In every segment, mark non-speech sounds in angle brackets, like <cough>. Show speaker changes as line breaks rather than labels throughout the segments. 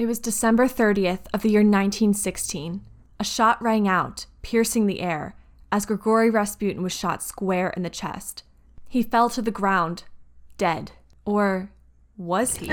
It was December 30th of the year 1916. A shot rang out, piercing the air, as Grigory Rasputin was shot square in the chest. He fell to the ground, dead. Or was he?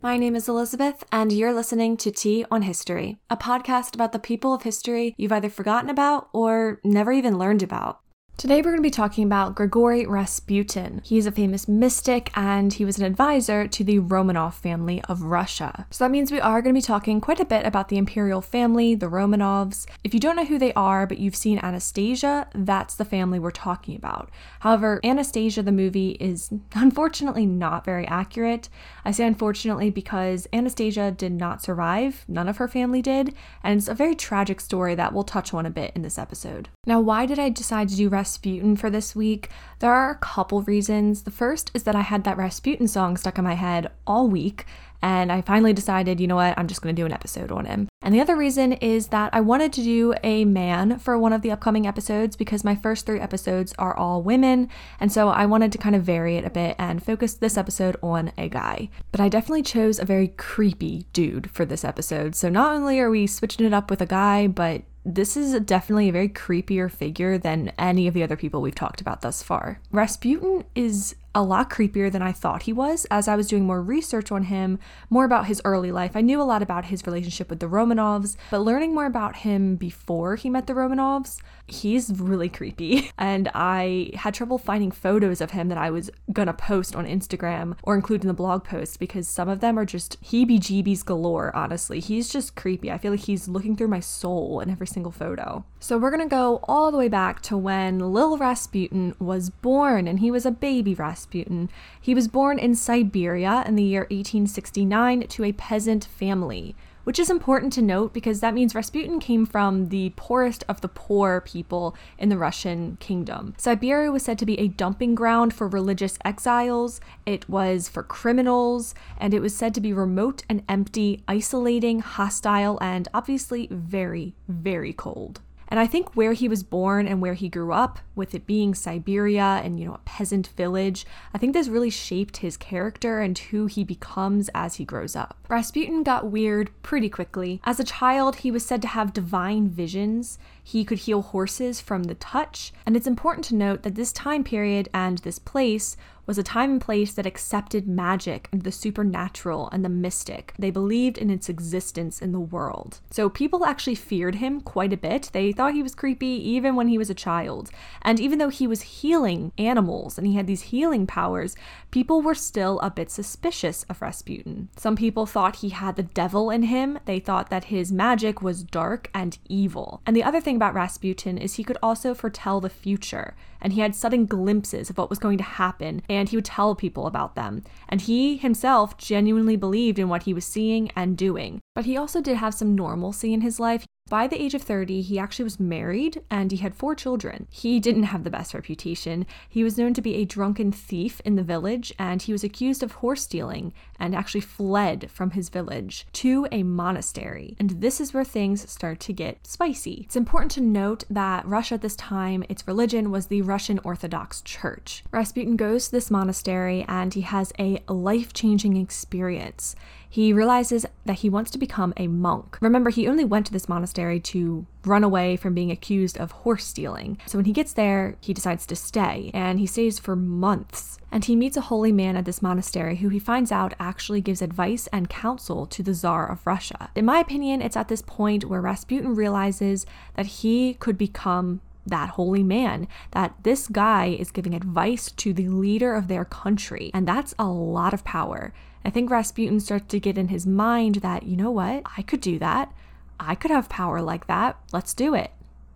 My name is Elizabeth, and you're listening to Tea on History, a podcast about the people of history you've either forgotten about or never even learned about. Today, we're going to be talking about Grigory Rasputin. He's a famous mystic and he was an advisor to the Romanov family of Russia. So that means we are going to be talking quite a bit about the imperial family, the Romanovs. If you don't know who they are, but you've seen Anastasia, that's the family we're talking about. However, Anastasia, the movie, is <laughs> unfortunately not very accurate. I say unfortunately because Anastasia did not survive, none of her family did, and it's a very tragic story that we'll touch on a bit in this episode. Now, why did I decide to do Rasputin for this week, there are a couple reasons. The first is that I had that Rasputin song stuck in my head all week, and I finally decided, you know what, I'm just going to do an episode on him. And the other reason is that I wanted to do a man for one of the upcoming episodes because my first three episodes are all women, and so I wanted to kind of vary it a bit and focus this episode on a guy. But I definitely chose a very creepy dude for this episode, so not only are we switching it up with a guy, but this is definitely a very creepier figure than any of the other people we've talked about thus far. Rasputin is a lot creepier than I thought he was. As I was doing more research on him, more about his early life, I knew a lot about his relationship with the Romanovs, but learning more about him before he met the Romanovs, he's really creepy. <laughs> And I had trouble finding photos of him that I was gonna post on Instagram or include in the blog post because some of them are just heebie jeebies galore, honestly. He's just creepy. I feel like he's looking through my soul in every single photo. So we're gonna go all the way back to when Lil Rasputin was born and he was a baby Rasputin. He was born in Siberia in the year 1869 to a peasant family which is important to note because that means Rasputin came from the poorest of the poor people in the Russian kingdom. Siberia was said to be a dumping ground for religious exiles, it was for criminals, and it was said to be remote and empty, isolating, hostile, and obviously very, very cold. And I think where he was born and where he grew up, with it being Siberia and, you know, a peasant village, I think this really shaped his character and who he becomes as he grows up. Rasputin got weird pretty quickly. As a child, he was said to have divine visions. He could heal horses from the touch. And it's important to note that this time period and this place was a time and place that accepted magic and the supernatural and the mystic. They believed in its existence in the world. So people actually feared him quite a bit. They thought he was creepy even when he was a child. And even though he was healing animals and he had these healing powers, people were still a bit suspicious of Rasputin. Some people thought he had the devil in him. They thought that his magic was dark and evil. And the other thing about Rasputin is he could also foretell the future and he had sudden glimpses of what was going to happen, and he would tell people about them. And he himself genuinely believed in what he was seeing and doing. But he also did have some normalcy in his life. By the age of 30, he actually was married and he had four children. He didn't have the best reputation. He was known to be a drunken thief in the village and he was accused of horse stealing and actually fled from his village to a monastery. And this is where things start to get spicy. It's important to note that Russia at this time, its religion was the Russian Orthodox Church. Rasputin goes to this monastery and he has a life changing experience he realizes that he wants to become a monk. Remember, he only went to this monastery to run away from being accused of horse stealing. So when he gets there, he decides to stay, and he stays for months. And he meets a holy man at this monastery who he finds out actually gives advice and counsel to the Tsar of Russia. In my opinion, it's at this point where Rasputin realizes that he could become that holy man, that this guy is giving advice to the leader of their country. And that's a lot of power. I think Rasputin starts to get in his mind that, you know what, I could do that. I could have power like that. Let's do it.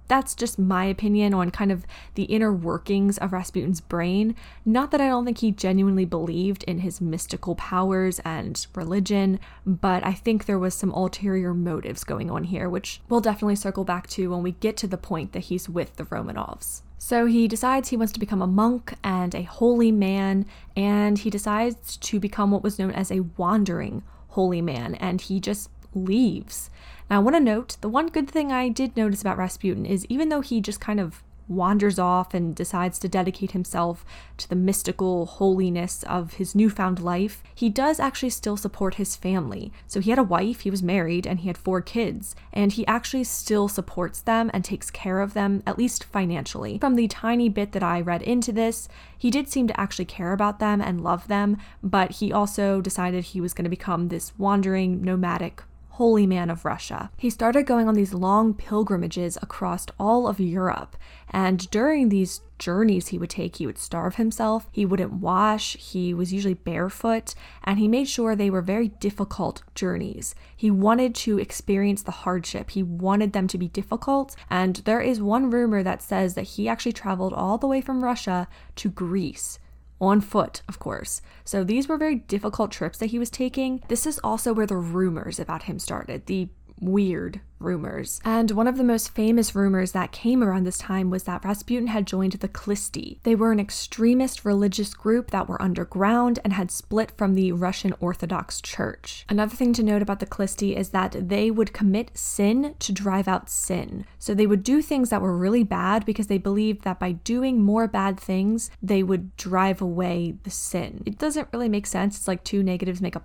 That's just my opinion on kind of the inner workings of Rasputin's brain. Not that I don't think he genuinely believed in his mystical powers and religion, but I think there was some ulterior motives going on here, which we'll definitely circle back to when we get to the point that he's with the Romanovs. So he decides he wants to become a monk and a holy man, and he decides to become what was known as a wandering holy man, and he just leaves. Now, I want to note the one good thing I did notice about Rasputin is even though he just kind of wanders off and decides to dedicate himself to the mystical holiness of his newfound life, he does actually still support his family. So he had a wife, he was married, and he had four kids, and he actually still supports them and takes care of them, at least financially. From the tiny bit that I read into this, he did seem to actually care about them and love them, but he also decided he was going to become this wandering, nomadic holy man of Russia. He started going on these long pilgrimages across all of Europe, and during these journeys he would take, he would starve himself, he wouldn't wash, he was usually barefoot, and he made sure they were very difficult journeys. He wanted to experience the hardship, he wanted them to be difficult, and there is one rumor that says that he actually traveled all the way from Russia to Greece on foot, of course. So these were very difficult trips that he was taking. This is also where the rumors about him started. The weird rumors. And one of the most famous rumors that came around this time was that Rasputin had joined the Khlysty. They were an extremist religious group that were underground and had split from the Russian Orthodox Church. Another thing to note about the Khlysty is that they would commit sin to drive out sin. So they would do things that were really bad because they believed that by doing more bad things, they would drive away the sin. It doesn't really make sense. It's like two negatives make a.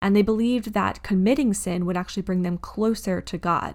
And they believed that committing sin would actually bring them closer to God.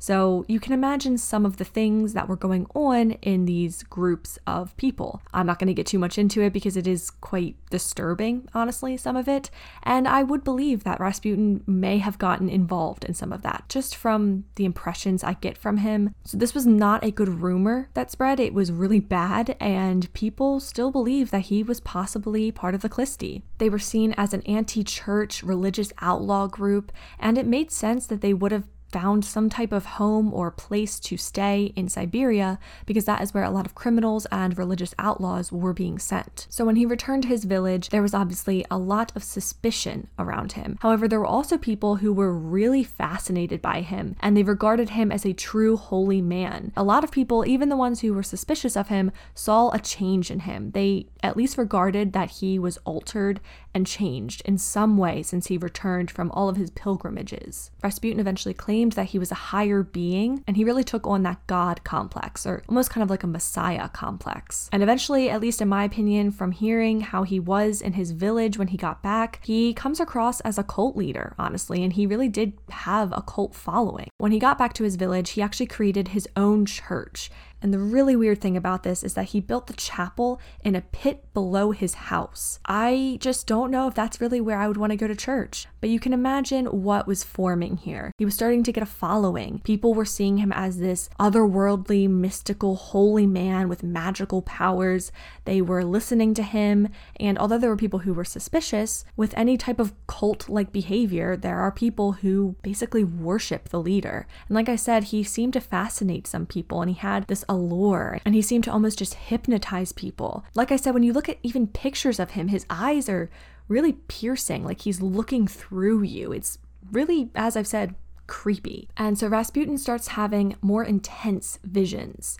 So you can imagine some of the things that were going on in these groups of people. I'm not going to get too much into it because it is quite disturbing, honestly, some of it. And I would believe that Rasputin may have gotten involved in some of that, just from the impressions I get from him. So this was not a good rumor that spread, it was really bad, and people still believe that he was possibly part of the Khlysty. They were seen as an anti church religious outlaw group, and it made sense that they would have found some type of home or place to stay in Siberia because that is where a lot of criminals and religious outlaws were being sent. So when he returned to his village, there was obviously a lot of suspicion around him. However, there were also people who were really fascinated by him and they regarded him as a true holy man. A lot of people, even the ones who were suspicious of him, saw a change in him. They at least regarded that he was altered and changed in some way since he returned from all of his pilgrimages. Rasputin eventually claimed that he was a higher being, and he really took on that God complex, or almost kind of like a Messiah complex. And eventually, at least in my opinion, from hearing how he was in his village when he got back, he comes across as a cult leader, honestly, and he really did have a cult following. When he got back to his village, he actually created his own church. And the really weird thing about this is that he built the chapel in a pit below his house. I just don't know if that's really where I would want to go to church, but you can imagine what was forming here. He was starting to get a following. People were seeing him as this otherworldly, mystical, holy man with magical powers. They were listening to him, and although there were people who were suspicious, with any type of cult like behavior, there are people who basically worship the leader. And like I said, he seemed to fascinate some people, and he had this allure, and he seemed to almost just hypnotize people. Like I said, when you look at even pictures of him, his eyes are really piercing, like he's looking through you. It's really, as I've said, creepy. And so Rasputin starts having more intense visions.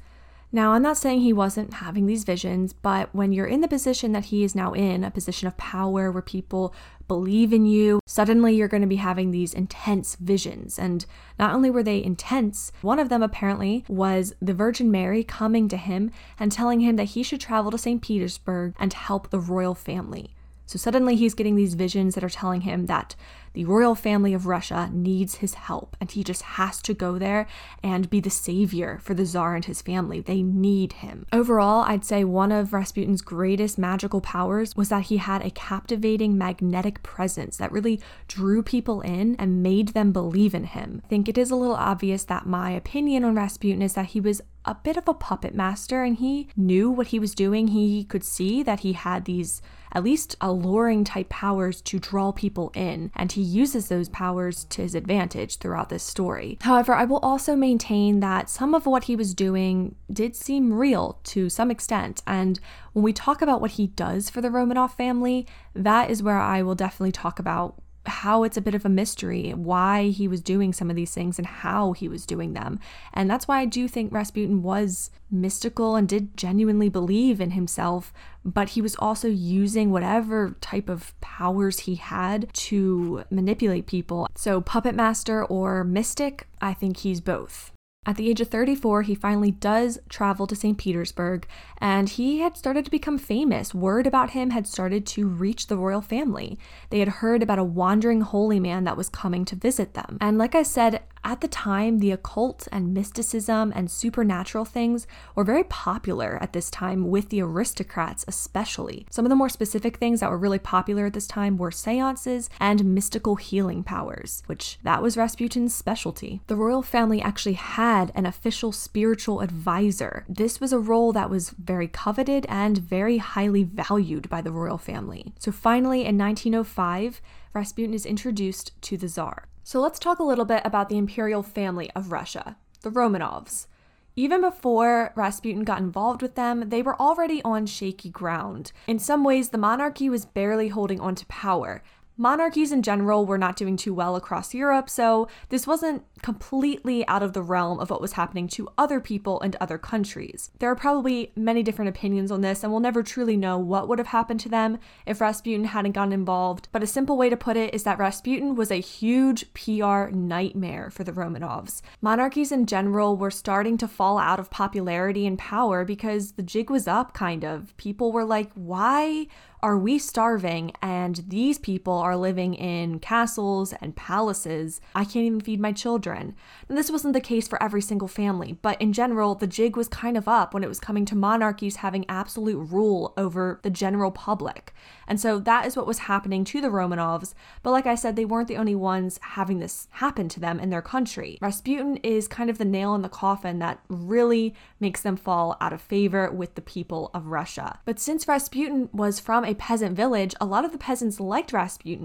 Now, I'm not saying he wasn't having these visions, but when you're in the position that he is now in, a position of power where people believe in you, suddenly you're going to be having these intense visions. And not only were they intense, one of them apparently was the Virgin Mary coming to him and telling him that he should travel to St. Petersburg and help the royal family. So suddenly he's getting these visions that are telling him that the royal family of Russia needs his help and he just has to go there and be the savior for the Tsar and his family. They need him. Overall, I'd say one of Rasputin's greatest magical powers was that he had a captivating magnetic presence that really drew people in and made them believe in him. I think it is a little obvious that my opinion on Rasputin is that he was a bit of a puppet master and he knew what he was doing. He could see that he had these at least alluring type powers to draw people in, and he uses those powers to his advantage throughout this story. However, I will also maintain that some of what he was doing did seem real to some extent, and when we talk about what he does for the Romanov family, that is where I will definitely talk about how it's a bit of a mystery why he was doing some of these things and how he was doing them. And that's why I do think Rasputin was mystical and did genuinely believe in himself, but he was also using whatever type of powers he had to manipulate people. So, puppet master or mystic, I think he's both. At the age of 34, he finally does travel to St. Petersburg, and he had started to become famous. Word about him had started to reach the royal family. They had heard about a wandering holy man that was coming to visit them. And like I said, at the time, the occult and mysticism and supernatural things were very popular at this time with the aristocrats, especially. Some of the more specific things that were really popular at this time were seances and mystical healing powers, which that was Rasputin's specialty. The royal family actually had an official spiritual advisor. This was a role that was very coveted and very highly valued by the royal family. So finally, in 1905, Rasputin is introduced to the Tsar. So let's talk a little bit about the imperial family of Russia, the Romanovs. Even before Rasputin got involved with them, they were already on shaky ground. In some ways, the monarchy was barely holding on to power, monarchies in general were not doing too well across Europe, so this wasn't completely out of the realm of what was happening to other people and other countries. There are probably many different opinions on this, and we'll never truly know what would have happened to them if Rasputin hadn't gotten involved, but a simple way to put it is that Rasputin was a huge PR nightmare for the Romanovs. Monarchies in general were starting to fall out of popularity and power because the jig was up, kind of. People were like, why are we starving and these people are living in castles and palaces? I can't even feed my children. This wasn't the case for every single family, but in general, the jig was kind of up when it was coming to monarchies having absolute rule over the general public. And so that is what was happening to the Romanovs. But like I said, they weren't the only ones having this happen to them in their country. Rasputin is kind of the nail in the coffin that really makes them fall out of favor with the people of Russia. But since Rasputin was from a peasant village, a lot of the peasants liked Rasputin.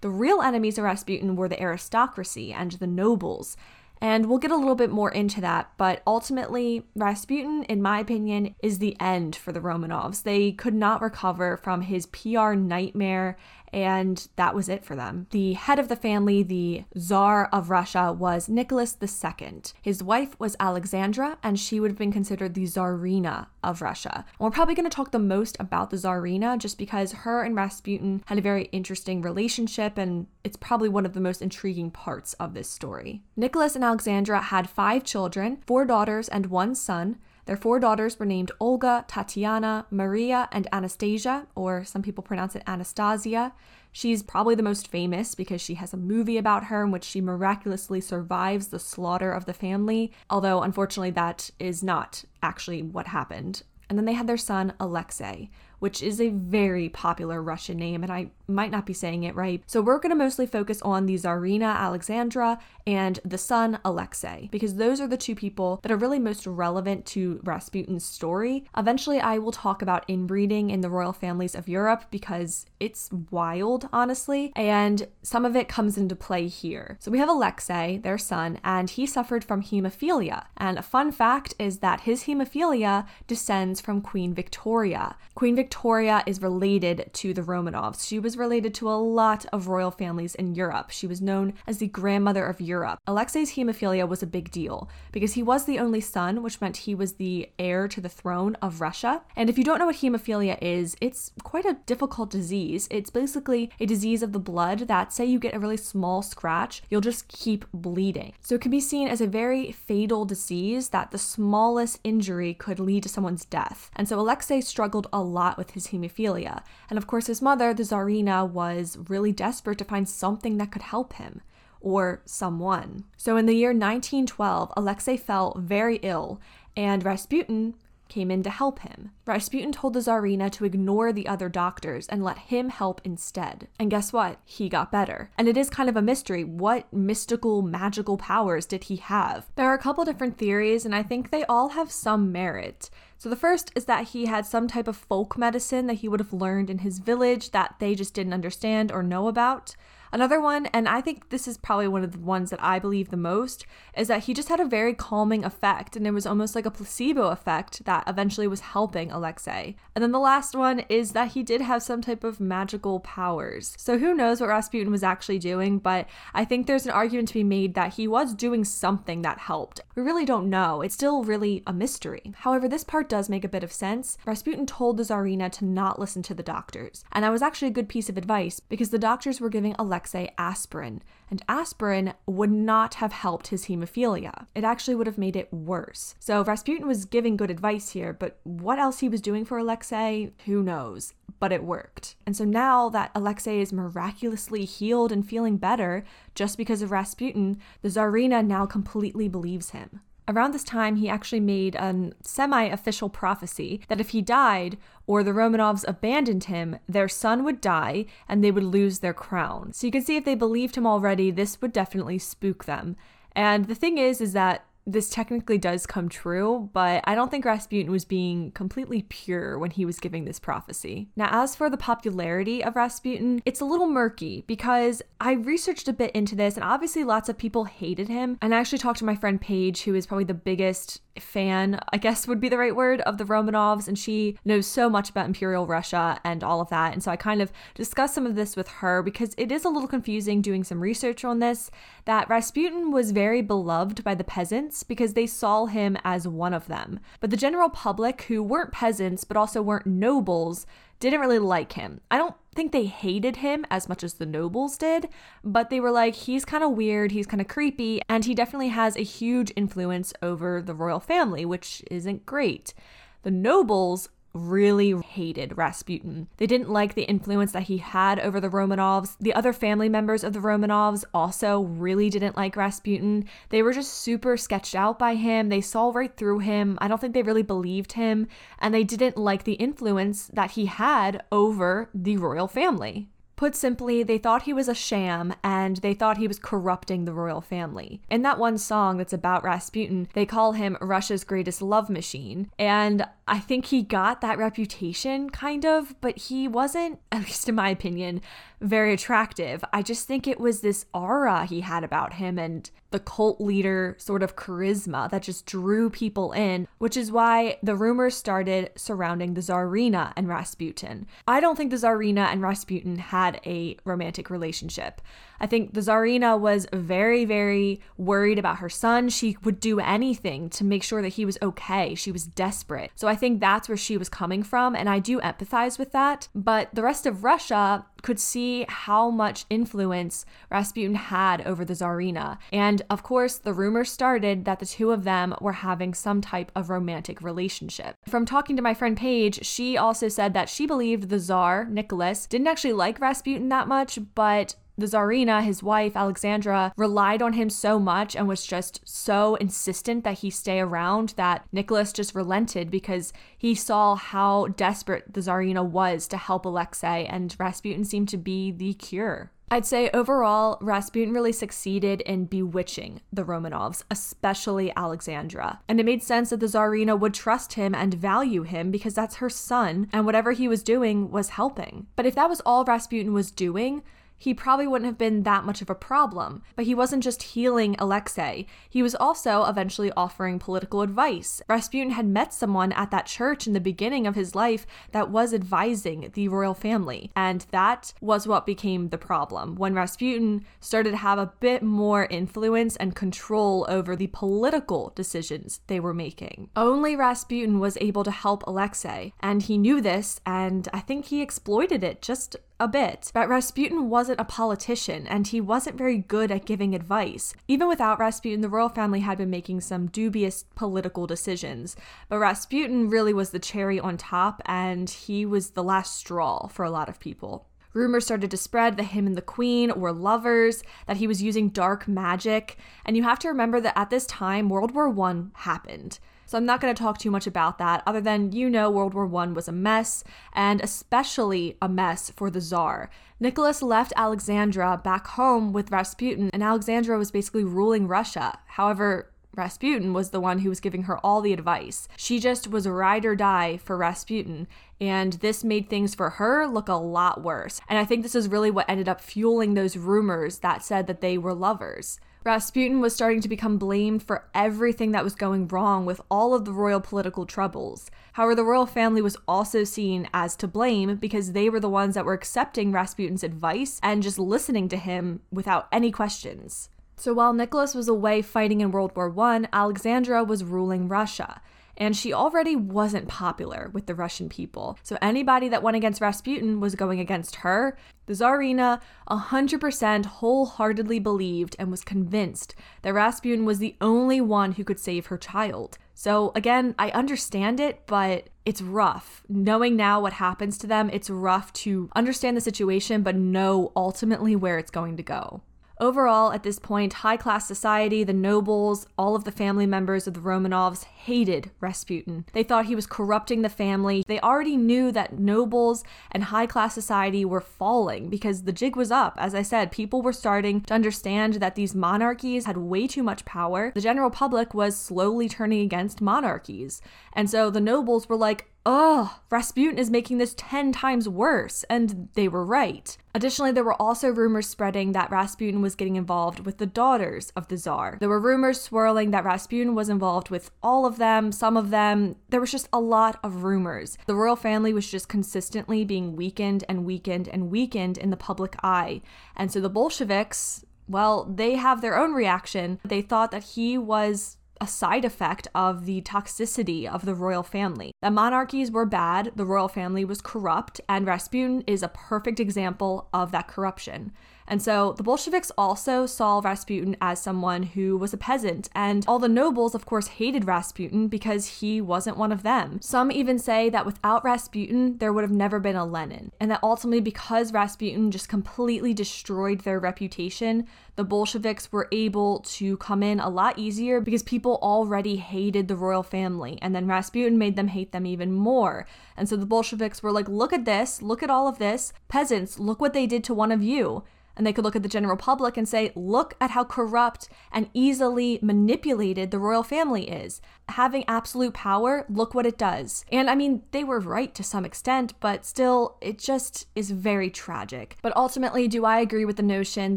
The real enemies of Rasputin were the aristocracy and the nobles. And we'll get a little bit more into that, but ultimately, Rasputin, in my opinion, is the end for the Romanovs. They could not recover from his PR nightmare and that was it for them. The head of the family, the Tsar of Russia, was Nicholas II. His wife was Alexandra, and she would have been considered the Tsarina of Russia. And we're probably going to talk the most about the Tsarina just because her and Rasputin had a very interesting relationship, and it's probably one of the most intriguing parts of this story. Nicholas and Alexandra had five children, four daughters and one son. Their four daughters were named Olga, Tatiana, Maria, and Anastasia, or some people pronounce it Anastasia. She's probably the most famous because she has a movie about her in which she miraculously survives the slaughter of the family, although unfortunately that is not actually what happened. And then they had their son, Alexei, which is a very popular Russian name, and I might not be saying it right. So we're going to mostly focus on the Tsarina Alexandra and the son Alexei, because those are the two people that are really most relevant to Rasputin's story. Eventually, I will talk about inbreeding in the royal families of Europe because it's wild, honestly, and some of it comes into play here. So we have Alexei, their son, and he suffered from hemophilia. And a fun fact is that his hemophilia descends from Queen Victoria. Queen Victoria is related to the Romanovs. She was related to a lot of royal families in Europe. She was known as the grandmother of Europe. Alexei's hemophilia was a big deal because he was the only son, which meant he was the heir to the throne of Russia. And if you don't know what hemophilia is, it's quite a difficult disease. It's basically a disease of the blood that, say, you get a really small scratch, you'll just keep bleeding. So it can be seen as a very fatal disease that the smallest injury could lead to someone's death. And so Alexei struggled a lot with his hemophilia. And of course, his mother, the Tsarina, was really desperate to find something that could help him or someone. So in the year 1912, Alexei fell very ill, and Rasputin came in to help him. Rasputin told the Tsarina to ignore the other doctors and let him help instead. And guess what? He got better. And it is kind of a mystery. What mystical, magical powers did he have? There are a couple different theories, and I think they all have some merit. So the first is that he had some type of folk medicine that he would have learned in his village that they just didn't understand or know about. Another one, and I think this is probably one of the ones that I believe the most, is that he just had a very calming effect and it was almost like a placebo effect that eventually was helping Alexei. And then the last one is that he did have some type of magical powers. So who knows what Rasputin was actually doing, but I think there's an argument to be made that he was doing something that helped. We really don't know. It's still really a mystery. However, this part does make a bit of sense. Rasputin told the Tsarina to not listen to the doctors. And that was actually a good piece of advice because the doctors were giving Alexei Alexei aspirin, and aspirin would not have helped his hemophilia. It actually would have made it worse. So Rasputin was giving good advice here, but what else he was doing for Alexei, who knows? But it worked. And so now that Alexei is miraculously healed and feeling better just because of Rasputin, the Tsarina now completely believes him. Around this time, he actually made a semi official prophecy that if he died or the Romanovs abandoned him, their son would die and they would lose their crown. So you can see if they believed him already, this would definitely spook them. And the thing is, is that this technically does come true, but I don't think Rasputin was being completely pure when he was giving this prophecy. Now, as for the popularity of Rasputin, it's a little murky because I researched a bit into this, and obviously lots of people hated him. And I actually talked to my friend Paige, who is probably the biggest fan, I guess would be the right word, of the Romanovs, and she knows so much about Imperial Russia and all of that. And so I kind of discussed some of this with her because it is a little confusing doing some research on this that Rasputin was very beloved by the peasants because they saw him as one of them. But the general public, who weren't peasants but also weren't nobles, didn't really like him. I don't think they hated him as much as the nobles did, but they were like, he's kind of weird, he's kind of creepy, and he definitely has a huge influence over the royal family, which isn't great. The nobles really hated Rasputin. They didn't like the influence that he had over the Romanovs. The other family members of the Romanovs also really didn't like Rasputin. They were just super sketched out by him. They saw right through him. I don't think they really believed him, and they didn't like the influence that he had over the royal family. Put simply, they thought he was a sham and they thought he was corrupting the royal family. In that one song that's about Rasputin, they call him Russia's greatest love machine. And I think he got that reputation, kind of, but he wasn't, <laughs> at least in my opinion, very attractive. I just think it was this aura he had about him and the cult leader sort of charisma that just drew people in, which is why the rumors started surrounding the Tsarina and Rasputin. I don't think the Tsarina and Rasputin had a romantic relationship. I think the Tsarina was very, very worried about her son. She would do anything to make sure that he was okay. She was desperate. So I think that's where she was coming from, and I do empathize with that. But the rest of Russia could see how much influence Rasputin had over the Tsarina. And of course, the rumor started that the two of them were having some type of romantic relationship. From talking to my friend Paige, she also said that she believed the Tsar, Nicholas, didn't actually like Rasputin that much, but the Tsarina, his wife, Alexandra, relied on him so much and was just so insistent that he stay around that Nicholas just relented because he saw how desperate the Tsarina was to help Alexei, and Rasputin seemed to be the cure. I'd say overall, Rasputin really succeeded in bewitching the Romanovs, especially Alexandra. And it made sense that the Tsarina would trust him and value him because that's her son, and whatever he was doing was helping. But if that was all Rasputin was doing, he probably wouldn't have been that much of a problem. But he wasn't just healing Alexei, he was also eventually offering political advice. Rasputin had met someone at that church in the beginning of his life that was advising the royal family, and that was what became the problem. When Rasputin started to have a bit more influence and control over the political decisions they were making. Only Rasputin was able to help Alexei, and he knew this, and I think he exploited it just a bit, but Rasputin wasn't a politician and he wasn't very good at giving advice. Even without Rasputin, the royal family had been making some dubious political decisions, but Rasputin really was the cherry on top and he was the last straw for a lot of people. Rumors started to spread that him and the queen were lovers, that he was using dark magic, and you have to remember that at this time, World War I happened. So I'm not going to talk too much about that, other than you know World War I was a mess, and especially a mess for the Tsar. Nicholas left Alexandra back home with Rasputin, and Alexandra was basically ruling Russia. However, Rasputin was the one who was giving her all the advice. She just was ride or die for Rasputin, and this made things for her look a lot worse. And I think this is really what ended up fueling those rumors that said that they were lovers. Rasputin was starting to become blamed for everything that was going wrong with all of the royal political troubles. However, the royal family was also seen as to blame because they were the ones that were accepting Rasputin's advice and just listening to him without any questions. So while Nicholas was away fighting in World War I, Alexandra was ruling Russia. And she already wasn't popular with the Russian people. So anybody that went against Rasputin was going against her. The Tsarina 100% wholeheartedly believed and was convinced that Rasputin was the only one who could save her child. So, again, I understand it, but it's rough. Knowing now what happens to them, it's rough to understand the situation, but know ultimately where it's going to go. Overall, at this point, high class society, the nobles, all of the family members of the Romanovs hated Rasputin. They thought he was corrupting the family. They already knew that nobles and high class society were falling because the jig was up. As I said, people were starting to understand that these monarchies had way too much power. The general public was slowly turning against monarchies. And so the nobles were like, oh, Rasputin is making this 10 times worse. And they were right. Additionally, there were also rumors spreading that Rasputin was getting involved with the daughters of the Tsar. There were rumors swirling that Rasputin was involved with all of them, some of them. There was just a lot of rumors. The royal family was just consistently being weakened and weakened and weakened in the public eye. And so the Bolsheviks, well, they have their own reaction. They thought that he was a side effect of the toxicity of the royal family. The monarchies were bad, the royal family was corrupt, and Rasputin is a perfect example of that corruption. And so the Bolsheviks also saw Rasputin as someone who was a peasant, and all the nobles, of course, hated Rasputin because he wasn't one of them. Some even say that without Rasputin, there would have never been a Lenin, and that ultimately, because Rasputin just completely destroyed their reputation, the Bolsheviks were able to come in a lot easier because people already hated the royal family, and then Rasputin made them hate them even more. And so the Bolsheviks were like, look at this, look at all of this. Peasants, look what they did to one of you. And they could look at the general public and say, look at how corrupt and easily manipulated the royal family is. Having absolute power, look what it does. And I mean, they were right to some extent, but still, it just is very tragic. But ultimately, do I agree with the notion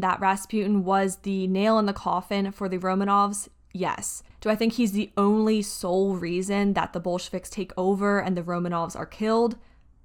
that Rasputin was the nail in the coffin for the Romanovs? Yes. Do I think he's the only sole reason that the Bolsheviks take over and the Romanovs are killed?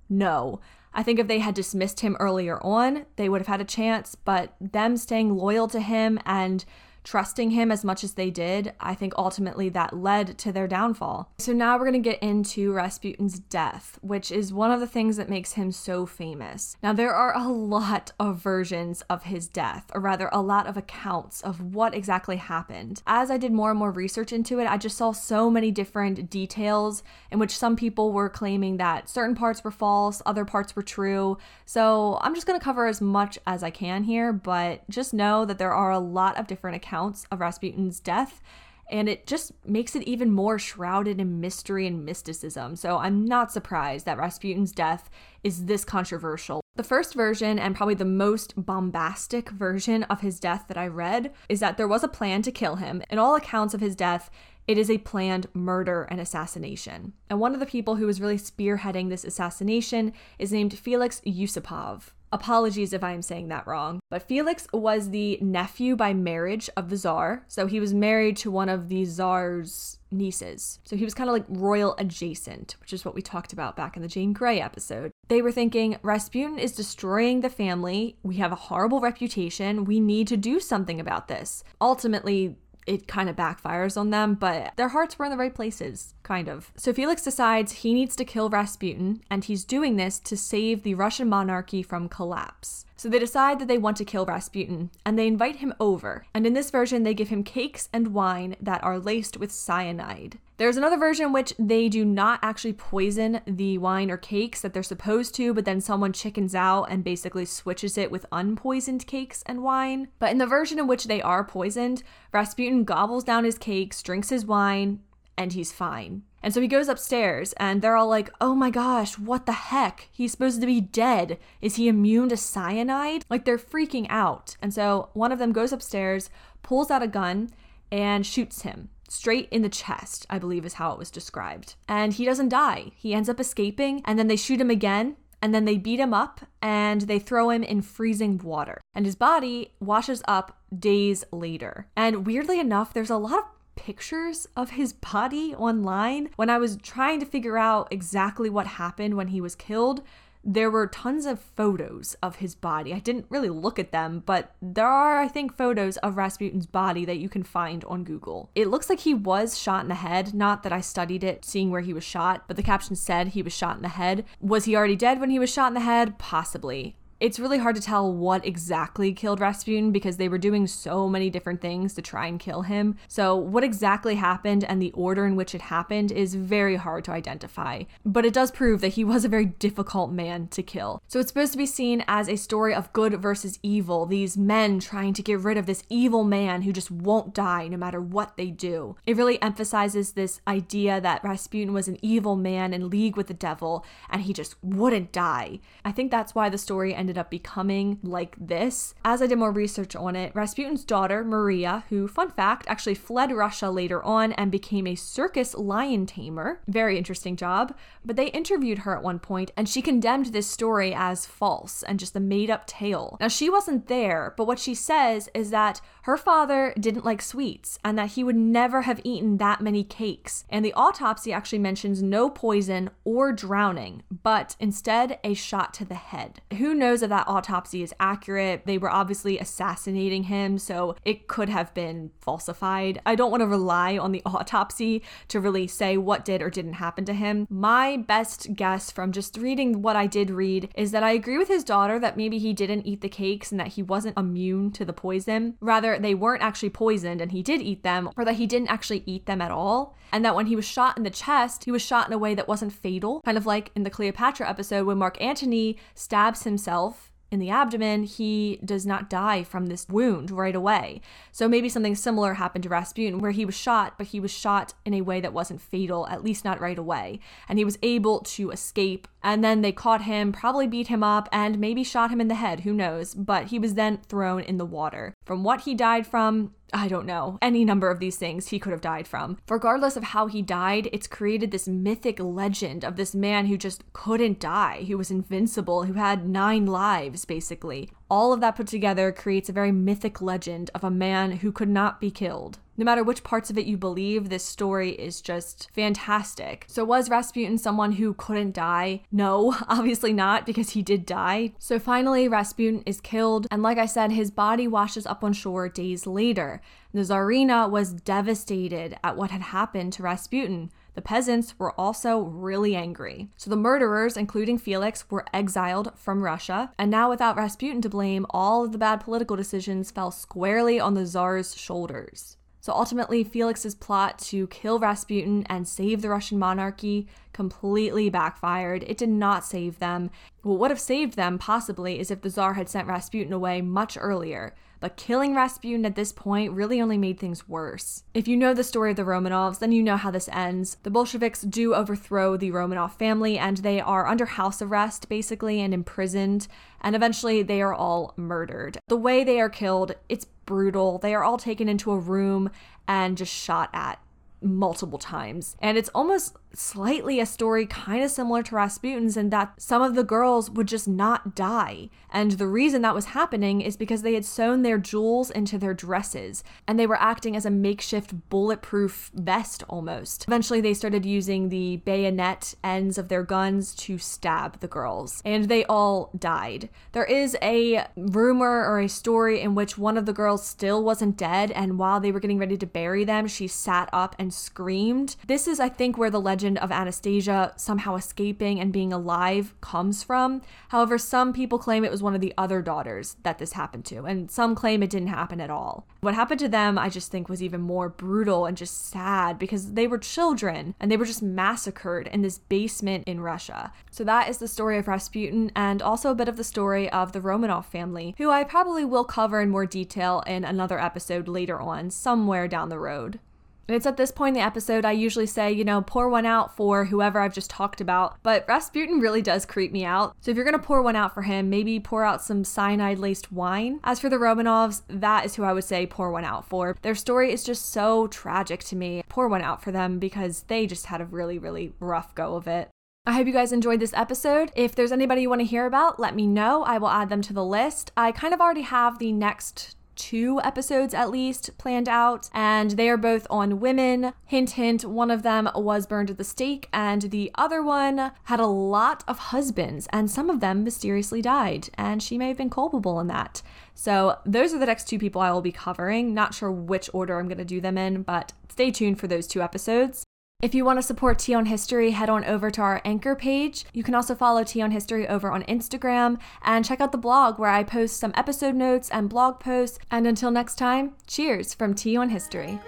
No. I think if they had dismissed him earlier on, they would have had a chance, but them staying loyal to him and trusting him as much as they did, I think ultimately that led to their downfall. So now we're going to get into Rasputin's death, which is one of the things that makes him so famous. Now, there are a lot of versions of his death, or rather, a lot of accounts of what exactly happened. As I did more and more research into it, I just saw so many different details in which some people were claiming that certain parts were false, other parts were true. So I'm just going to cover as much as I can here, but just know that there are a lot of different accounts accounts of Rasputin's death, and it just makes it even more shrouded in mystery and mysticism. So I'm not surprised that Rasputin's death is this controversial. The first version, and probably the most bombastic version of his death that I read, is that there was a plan to kill him. In all accounts of his death, it is a planned murder and assassination. And one of the people who was really spearheading this assassination is named Felix Yusupov. Apologies if I am saying that wrong. But Felix was the nephew by marriage of the Tsar. So he was married to one of the Tsar's nieces. So he was kind of like royal adjacent, which is what we talked about back in the Jane Grey episode. They were thinking Rasputin is destroying the family. We have a horrible reputation. We need to do something about this. Ultimately, it kind of backfires on them, but their hearts were in the right places, kind of. So Felix decides he needs to kill Rasputin, and he's doing this to save the Russian monarchy from collapse. So they decide that they want to kill Rasputin, and they invite him over. And in this version, they give him cakes and wine that are laced with cyanide. There's another version in which they do not actually poison the wine or cakes that they're supposed to, but then someone chickens out and basically switches it with unpoisoned cakes and wine. But in the version in which they are poisoned, Rasputin gobbles down his cakes, drinks his wine, and he's fine. And so he goes upstairs, and they're all like, oh my gosh, what the heck? He's supposed to be dead. Is he immune to cyanide? Like, they're freaking out. And so one of them goes upstairs, pulls out a gun, and shoots him straight in the chest, I believe is how it was described. And he doesn't die. He ends up escaping, and then they shoot him again, and then they beat him up and they throw him in freezing water. And his body washes up days later. And weirdly enough, there's a lot of pictures of his body online. When I was trying to figure out exactly what happened when he was killed, there were tons of photos of his body. I didn't really look at them, but there are, I think, photos of Rasputin's body that you can find on Google. It looks like he was shot in the head. Not that I studied it, seeing where he was shot, but the caption said he was shot in the head. Was he already dead when he was shot in the head? Possibly it's really hard to tell what exactly killed Rasputin because they were doing so many different things to try and kill him. So, what exactly happened and the order in which it happened is very hard to identify. But it does prove that he was a very difficult man to kill. So, it's supposed to be seen as a story of good versus evil, these men trying to get rid of this evil man who just won't die no matter what they do. It really emphasizes this idea that Rasputin was an evil man in league with the devil and he just wouldn't die. I think that's why the story ended ended up becoming like this. As I did more research on it, Rasputin's daughter, Maria, who, fun fact, actually fled Russia later on and became a circus lion tamer, very interesting job, but they interviewed her at one point and she condemned this story as false and just a made up tale. Now, she wasn't there, but what she says is that her father didn't like sweets and that he would never have eaten that many cakes. And the autopsy actually mentions no poison or drowning, but instead a shot to the head. Who knows? Knows if that autopsy is accurate. They were obviously assassinating him, so it could have been falsified. I don't want to rely on the <laughs> autopsy to really say what did or didn't happen to him. My best guess from just reading what I did read is that I agree with his daughter that maybe he didn't eat the cakes and that he wasn't immune to the poison. Rather, they weren't actually poisoned and he did eat them, or that he didn't actually eat them at all. And that when he was shot in the chest, he was shot in a way that wasn't fatal, kind of like in the Cleopatra episode when Mark Antony stabs himself in the abdomen, he does not die from this wound right away. So maybe something similar happened to Rasputin, where he was shot, but he was shot in a way that wasn't fatal, at least not right away. And he was able to escape. And then they caught him, probably beat him up, and maybe shot him in the head, who knows. But he was then thrown in the water. From what he died from, I don't know, any number of these things he could have died from. Regardless of how he died, it's created this mythic legend of this man who just couldn't die, who was invincible, who had nine lives, basically. All of that put together creates a very mythic legend of a man who could not be killed. No matter which parts of it you believe, this story is just fantastic. So, was Rasputin someone who couldn't die? No, <laughs> obviously not, because he did die. So, finally, Rasputin is killed, and like I said, his body washes up on shore days later. The Tsarina was devastated at what had happened to Rasputin. The peasants were also really angry. So the murderers, including Felix, were exiled from Russia, and now without Rasputin to blame, all of the bad political decisions fell squarely on the Tsar's shoulders. So ultimately, Felix's plot to kill Rasputin and save the Russian monarchy completely backfired. It did not save them. What would have saved them, possibly, is if the Tsar had sent Rasputin away much earlier but killing Rasputin at this point really only made things worse. If you know the story of the Romanovs, then you know how this ends. The Bolsheviks do overthrow the Romanov family, and they are under house arrest, basically, and imprisoned, and eventually they are all murdered. The way they are killed, it's brutal. They are all taken into a room and just shot at multiple times. And it's almost slightly a story kind of similar to Rasputin's in that some of the girls would just not die. And the reason that was happening is because they had sewn their jewels into their dresses and they were acting as a makeshift bulletproof vest almost. Eventually, they started using the bayonet ends of their guns to stab the girls, and they all died. There is a rumor or a story in which one of the girls still wasn't dead, and while they were getting ready to bury them, she sat up and screamed. This is, I think, where the legend legend of Anastasia somehow escaping and being alive comes from. However, some people claim it was one of the other daughters that this happened to, and some claim it didn't happen at all. What happened to them, I just think, was even more brutal and just sad because they were children and they were just massacred in this basement in Russia. So, that is the story of Rasputin and also a bit of the story of the Romanov family, who I probably will cover in more detail in another episode later on, somewhere down the road. And it's at this point in the episode I usually say, you know, pour one out for whoever I've just talked about. But Rasputin really does creep me out. So if you're to pour one out for him, maybe pour out some cyanide laced wine. As for the Romanovs, that is who I would say pour one out for. Their story is just so tragic to me. Pour one out for them because they just had a really, really rough go of it. I hope you guys enjoyed this episode. If there's anybody you want to hear about, let me know. I will add them to the list. I kind of already have the next two episodes at least planned out, and they are both on women. Hint, hint, one of them was burned at the stake, and the other one had a lot of husbands, and some of them mysteriously died, and she may have been culpable in that. So, those are the next two people I will be covering. Not sure which order I'm going to do them in, but stay tuned for those two episodes. If you want to support Tea on History, head on over to our anchor page. You can also follow Tea on History over on Instagram and check out the blog where I post some episode notes and blog posts. And until next time, cheers from Tea on History.